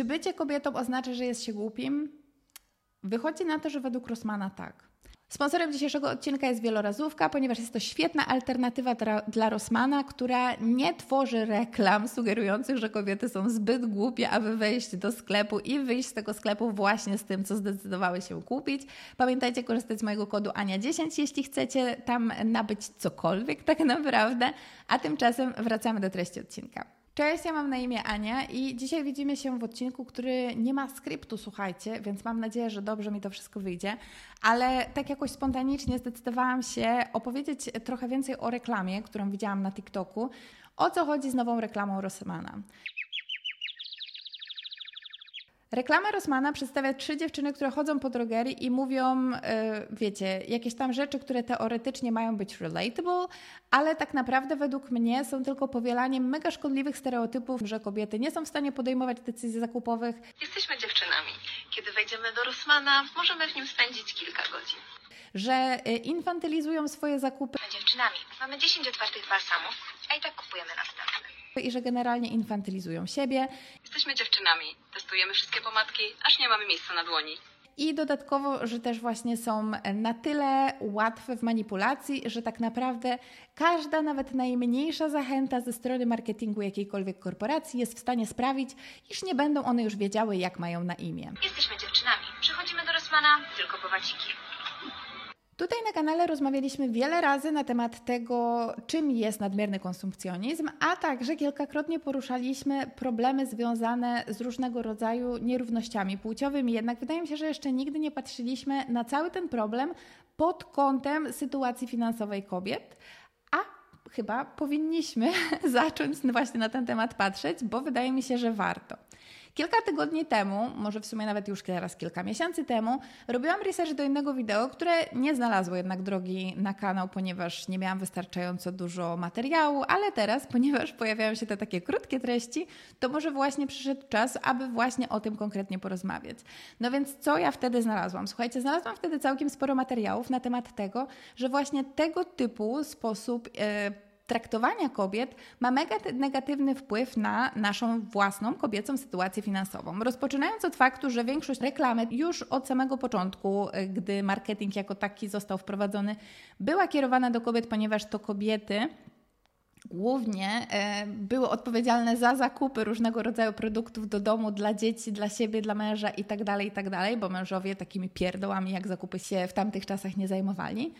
Czy bycie kobietą oznacza, że jest się głupim? Wychodzi na to, że według Rossmana tak. Sponsorem dzisiejszego odcinka jest wielorazówka, ponieważ jest to świetna alternatywa dla, dla Rossmana, która nie tworzy reklam sugerujących, że kobiety są zbyt głupie, aby wejść do sklepu i wyjść z tego sklepu właśnie z tym, co zdecydowały się kupić. Pamiętajcie korzystać z mojego kodu ANIA10, jeśli chcecie tam nabyć cokolwiek tak naprawdę. A tymczasem wracamy do treści odcinka. Cześć, ja mam na imię Ania i dzisiaj widzimy się w odcinku, który nie ma skryptu, słuchajcie, więc mam nadzieję, że dobrze mi to wszystko wyjdzie, ale tak jakoś spontanicznie zdecydowałam się opowiedzieć trochę więcej o reklamie, którą widziałam na TikToku. O co chodzi z nową reklamą Rossmana? Reklama Rossmana przedstawia trzy dziewczyny, które chodzą po drogerii i mówią, yy, wiecie, jakieś tam rzeczy, które teoretycznie mają być relatable, ale tak naprawdę według mnie są tylko powielaniem mega szkodliwych stereotypów, że kobiety nie są w stanie podejmować decyzji zakupowych. Jesteśmy dziewczynami. Kiedy wejdziemy do Rossmana, możemy w nim spędzić kilka godzin. Że y, infantylizują swoje zakupy. Dziewczynami. Mamy 10 otwartych balsamów, a i tak kupujemy następne. I że generalnie infantylizują siebie. Jesteśmy dziewczynami. Testujemy wszystkie pomadki, aż nie mamy miejsca na dłoni. I dodatkowo, że też właśnie są na tyle łatwe w manipulacji, że tak naprawdę każda, nawet najmniejsza zachęta ze strony marketingu jakiejkolwiek korporacji jest w stanie sprawić, iż nie będą one już wiedziały, jak mają na imię. Jesteśmy dziewczynami. Przychodzimy do Rossmana tylko po waciki. Tutaj na kanale rozmawialiśmy wiele razy na temat tego, czym jest nadmierny konsumpcjonizm, a także kilkakrotnie poruszaliśmy problemy związane z różnego rodzaju nierównościami płciowymi. Jednak wydaje mi się, że jeszcze nigdy nie patrzyliśmy na cały ten problem pod kątem sytuacji finansowej kobiet, a chyba powinniśmy zacząć właśnie na ten temat patrzeć, bo wydaje mi się, że warto. Kilka tygodni temu, może w sumie nawet już teraz kilka miesięcy temu, robiłam research do innego wideo, które nie znalazło jednak drogi na kanał, ponieważ nie miałam wystarczająco dużo materiału, ale teraz, ponieważ pojawiają się te takie krótkie treści, to może właśnie przyszedł czas, aby właśnie o tym konkretnie porozmawiać. No więc co ja wtedy znalazłam? Słuchajcie, znalazłam wtedy całkiem sporo materiałów na temat tego, że właśnie tego typu sposób. Yy, traktowania kobiet ma mega negatywny wpływ na naszą własną kobiecą sytuację finansową. Rozpoczynając od faktu, że większość reklamy już od samego początku, y, gdy marketing jako taki został wprowadzony, była kierowana do kobiet, ponieważ to kobiety głównie y, były odpowiedzialne za zakupy różnego rodzaju produktów do domu dla dzieci, dla siebie, dla męża itd., tak itd., tak bo mężowie takimi pierdołami jak zakupy się w tamtych czasach nie zajmowali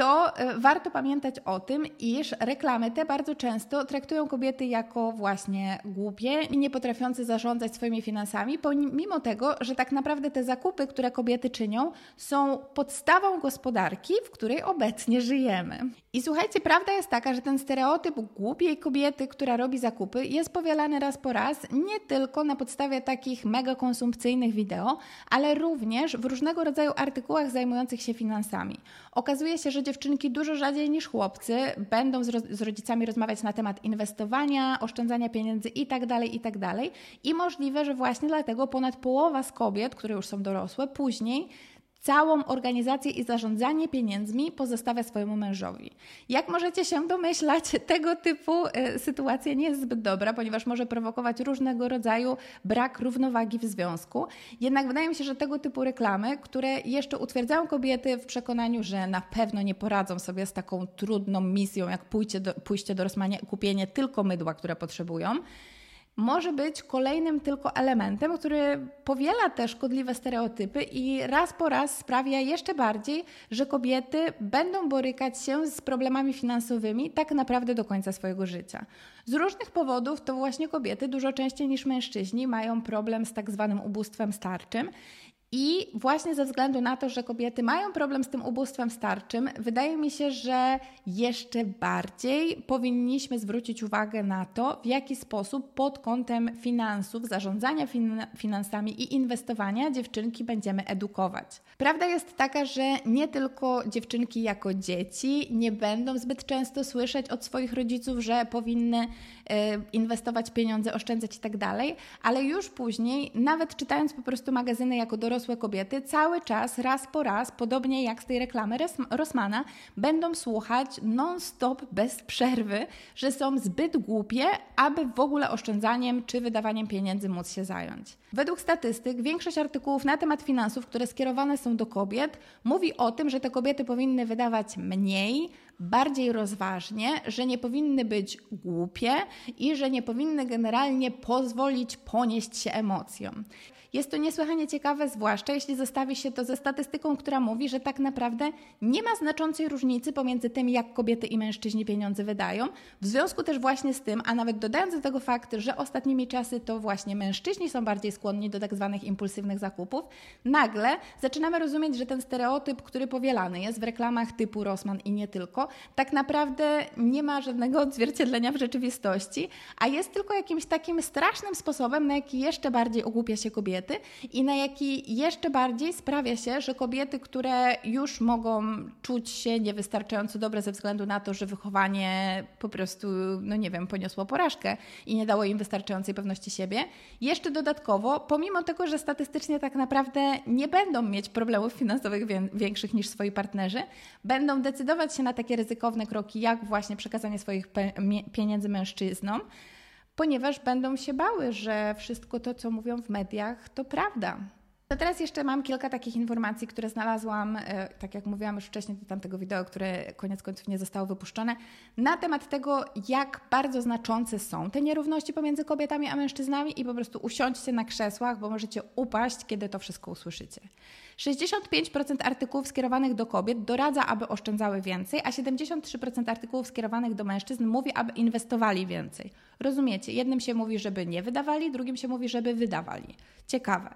to e, warto pamiętać o tym, iż reklamy te bardzo często traktują kobiety jako właśnie głupie i nie potrafiące zarządzać swoimi finansami, pomimo tego, że tak naprawdę te zakupy, które kobiety czynią, są podstawą gospodarki, w której obecnie żyjemy. I słuchajcie, prawda jest taka, że ten stereotyp głupiej kobiety, która robi zakupy, jest powielany raz po raz nie tylko na podstawie takich mega konsumpcyjnych wideo, ale również w różnego rodzaju artykułach zajmujących się finansami. Okazuje się, że dziewczynki dużo rzadziej niż chłopcy będą z, z rodzicami rozmawiać na temat inwestowania, oszczędzania pieniędzy itd., tak itd. Tak I możliwe, że właśnie dlatego ponad połowa z kobiet, które już są dorosłe, później całą organizację i zarządzanie pieniędzmi pozostawia swojemu mężowi. Jak możecie się domyślać, tego typu y, sytuacja nie jest zbyt dobra, ponieważ może prowokować różnego rodzaju brak równowagi w związku. Jednak wydaje mi się, że tego typu reklamy, które jeszcze utwierdzają kobiety w przekonaniu, że na pewno nie poradzą sobie z taką trudną misją, jak pójście do, pójście do Rosmania kupienie tylko mydła, które potrzebują, może być kolejnym tylko elementem, który powiela te szkodliwe stereotypy i raz po raz sprawia jeszcze bardziej, że kobiety będą borykać się z problemami finansowymi tak naprawdę do końca swojego życia. Z różnych powodów to właśnie kobiety dużo częściej niż mężczyźni mają problem z tak zwanym ubóstwem starczym i właśnie ze względu na to, że kobiety mają problem z tym ubóstwem starczym, wydaje mi się, że jeszcze bardziej powinniśmy zwrócić uwagę na to, w jaki sposób pod kątem finansów, zarządzania fin finansami i inwestowania dziewczynki będziemy edukować. Prawda jest taka, że nie tylko dziewczynki jako dzieci nie będą zbyt często słyszeć od swoich rodziców, że powinny y, inwestować pieniądze, oszczędzać itd., tak ale już później, nawet czytając po prostu magazyny jako dorosłe, dorosłe kobiety cały czas, raz po raz, podobnie jak z tej reklamy Rossmana, będą słuchać non-stop, bez przerwy, że są zbyt głupie, aby w ogóle oszczędzaniem czy wydawaniem pieniędzy móc się zająć. Według statystyk większość artykułów na temat finansów, które skierowane są do kobiet, mówi o tym, że te kobiety powinny wydawać mniej, bardziej rozważnie, że nie powinny być głupie i że nie powinny generalnie pozwolić ponieść się emocjom. Jest to niesłychanie ciekawe, zwłaszcza jeśli zestawi się to ze statystyką, która mówi, że tak naprawdę nie ma znaczącej różnicy pomiędzy tym, jak kobiety i mężczyźni pieniądze wydają. W związku też właśnie z tym, a nawet dodając do tego fakt, że ostatnimi czasy to właśnie mężczyźni są bardziej skłonni do tak zwanych impulsywnych zakupów, nagle zaczynamy rozumieć, że ten stereotyp, który powielany jest w reklamach typu Rossmann i nie tylko, tak naprawdę nie ma żadnego odzwierciedlenia w rzeczywistości, a jest tylko jakimś takim strasznym sposobem, na jaki jeszcze bardziej ogłupia się kobiety i na jaki jeszcze bardziej sprawia się, że kobiety, które już mogą czuć się niewystarczająco dobre ze względu na to, że wychowanie po prostu, no nie wiem, poniosło porażkę i nie dało im wystarczającej pewności siebie, jeszcze dodatkowo, pomimo tego, że statystycznie tak naprawdę nie będą mieć problemów finansowych większych niż swoi partnerzy, będą decydować się na takie ryzykowne kroki, jak właśnie przekazanie swoich pieniędzy mężczyznom, ponieważ będą się bały, że wszystko to, co mówią w mediach, to prawda. To teraz jeszcze mam kilka takich informacji, które znalazłam, e, tak jak mówiłam już wcześniej do tamtego wideo, które koniec końców nie zostało wypuszczone, na temat tego, jak bardzo znaczące są te nierówności pomiędzy kobietami a mężczyznami i po prostu usiądźcie na krzesłach, bo możecie upaść, kiedy to wszystko usłyszycie. 65% artykułów skierowanych do kobiet doradza, aby oszczędzały więcej, a 73% artykułów skierowanych do mężczyzn mówi, aby inwestowali więcej. Rozumiecie? Jednym się mówi, żeby nie wydawali, drugim się mówi, żeby wydawali. Ciekawe.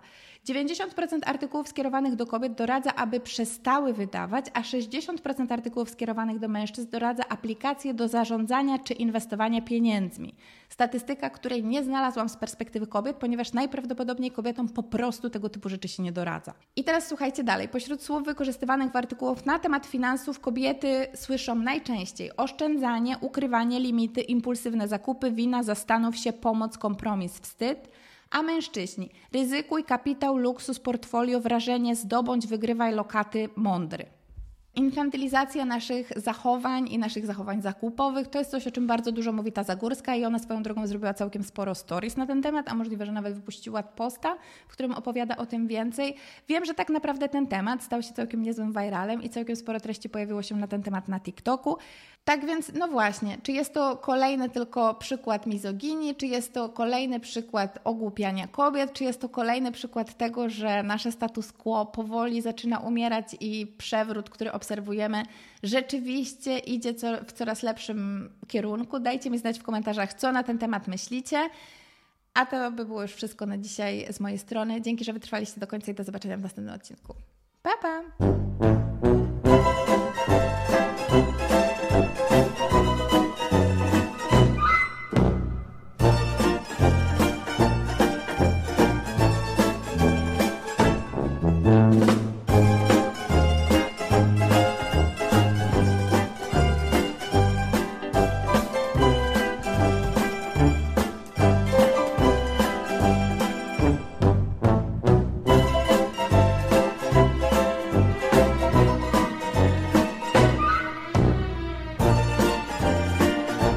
90% artykułów skierowanych do kobiet doradza, aby przestały wydawać, a 60% artykułów skierowanych do mężczyzn doradza aplikacje do zarządzania czy inwestowania pieniędzmi. Statystyka, której nie znalazłam z perspektywy kobiet, ponieważ najprawdopodobniej kobietom po prostu tego typu rzeczy się nie doradza. I teraz słuchajcie dalej. Pośród słów wykorzystywanych w artykułach na temat finansów kobiety słyszą najczęściej oszczędzanie, ukrywanie, limity, impulsywne zakupy, wina, zastanów się, pomoc, kompromis, wstyd a mężczyźni ryzykuj, kapitał, luksus, portfolio, wrażenie, zdobądź, wygrywaj lokaty, mądry. Infantylizacja naszych zachowań i naszych zachowań zakupowych to jest coś, o czym bardzo dużo mówi ta Zagórska i ona swoją drogą zrobiła całkiem sporo stories na ten temat, a możliwe, że nawet wypuściła posta, w którym opowiada o tym więcej. Wiem, że tak naprawdę ten temat stał się całkiem niezłym viralem i całkiem sporo treści pojawiło się na ten temat na TikToku. Tak więc, no właśnie, czy jest to kolejny tylko przykład mizoginii, czy jest to kolejny przykład ogłupiania kobiet, czy jest to kolejny przykład tego, że nasze status quo powoli zaczyna umierać i przewrót, który obserwujemy, rzeczywiście idzie w coraz lepszym kierunku? Dajcie mi znać w komentarzach, co na ten temat myślicie. A to by było już wszystko na dzisiaj z mojej strony. Dzięki, że wytrwaliście do końca i do zobaczenia w następnym odcinku. Pa, pa!